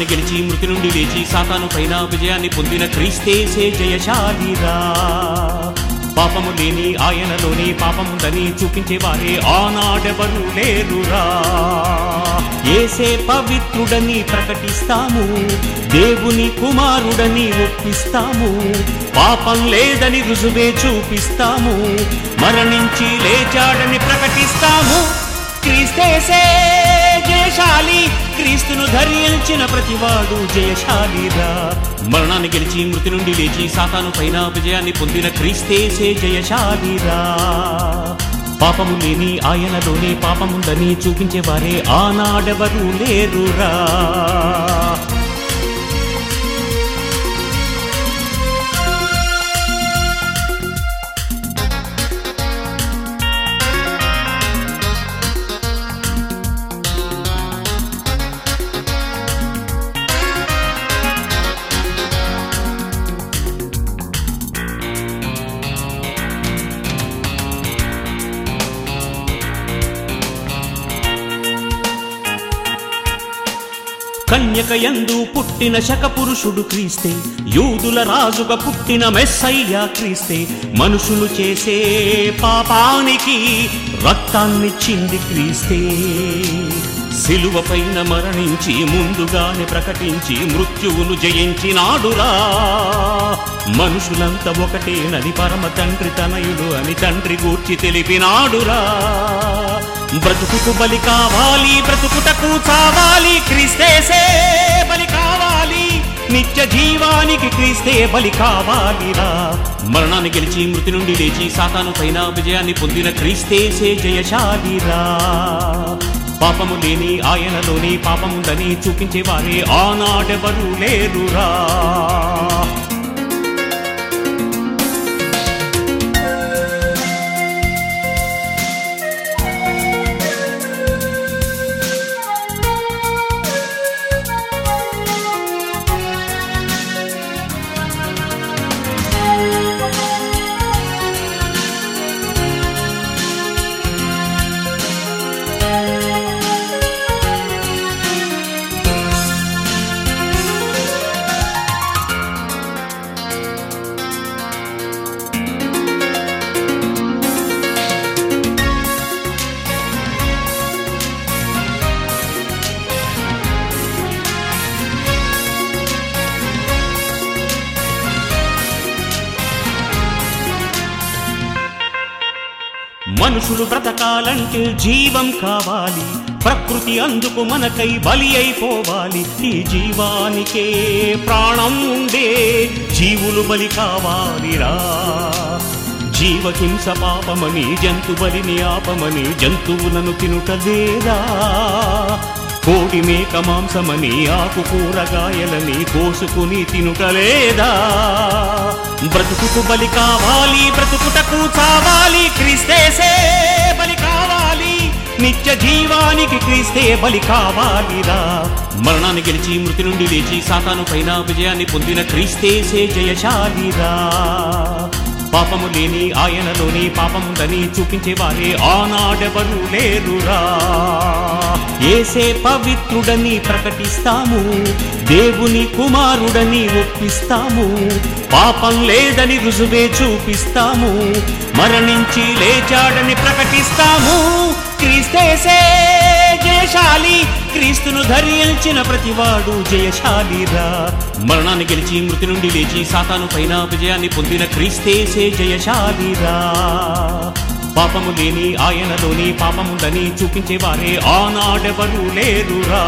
గెలిచి మృతి నుండి లేచి సాతాను పైన విజయాన్ని పొందిన క్రీస్తేసే జయశాలిరా. పాపము లేని ఆయనలోని పాపముందని చూపించేవారే ఆనాడెవరు లేరురా. ఏసే పవిత్రుడని ప్రకటిస్తాము దేవుని కుమారుడని ఒప్పిస్తాము పాపం లేదని రుజువే చూపిస్తాము మరణించి లేచాడని ప్రకటిస్తాము క్రీస్తేసే ధరించిన ప్రతివాడు జయశాలిరా. మరణాన్ని గెలిచి మృతి నుండి లేచి సాతాను పైన విజయాన్ని పొందిన క్రీస్తేసే జయశాలిరా. పాపము లేని ఆయనలోనే పాపముందని చూపించేవారే ఆనాడెవరూ లేరురా. కన్యకయందు పుట్టిన శకపురుషుడు క్రీస్తే యూదుల రాజుగా పుట్టిన మెస్సయ్య క్రీస్తే మనుషులు చేసే పాపానికి రక్తాన్నిచ్చింది క్రీస్తే. సిలువ పైన మరణించి ముందుగానే ప్రకటించి మృత్యువును జయించినాడురా. మనుషులంతా ఒకటేనని పరమ తండ్రి తనయుడు అని తండ్రి గూర్చి తెలిపినాడురా. బ్రతుకుకు బలి కావాలి బ్రతుకుటకు చావాలి క్రీస్తేసే బలి కావాలి. నిత్య జీవానికి క్రీస్తే బలి కావాలిరా మరణాన్ని గెలిచి మృతి నుండి లేచి సాతాను పైన విజయాన్ని పొందిన క్రీస్తేసే జయశాలిరా పాపము లేని ఆయనలోని పాపముందని చూపించేవారే ఆనాడెవరూ లేరురా. మనుషులు బ్రతకాలంటే జీవం కావాలి. ప్రకృతి అందుకు మనకై బలి అయిపోవాలి. ఈ జీవానికే ప్రాణం ఉండే జీవులు బలి కావాలిరా. జీవహింస పాపమని జంతు బలిని ఆపమని జంతువులను తినుటలేదా కోడి మేక మాంసమని ఆకు కూరగాయలని కోసుకుని తినుటలేదా? బ్రతుకుకు బలి కావాలి బ్రతుకుటకు చావాలి క్రీస్తేసే బలి కావాలి. నిత్య జీవానికి క్రీస్తే బలి కావాలిరా. మరణాన్ని గెలిచి మృతి నుండి లేచి సాతాను పైన విజయాన్ని పొందిన క్రీస్తేసే జయశాలిరా. పాపము లేని ఆయనలోని పాపముందని చూపించేవారే. ఆనాడెవరు లేరురా. ఏసే పవిత్రుడని ప్రకటిస్తాము. దేవుని కుమారుడని ఒప్పిస్తాము. పాపం లేదని రుజువే చూపిస్తాము. మరణించి లేచాడని ప్రకటిస్తాము. క్రీస్తేసే. జయశాలి క్రీస్తును ధరించిన ప్రతివాడు జయశాలిరా. మరణాన్ని గెలిచి మృతి నుండి లేచి సాతాను పైన విజయాన్ని పొందిన క్రీస్తేసే జయశాలిరా. పాపము లేని ఆయనలోని పాపముందని చూపించేవారే ఆనాడెవరూ లేరురా.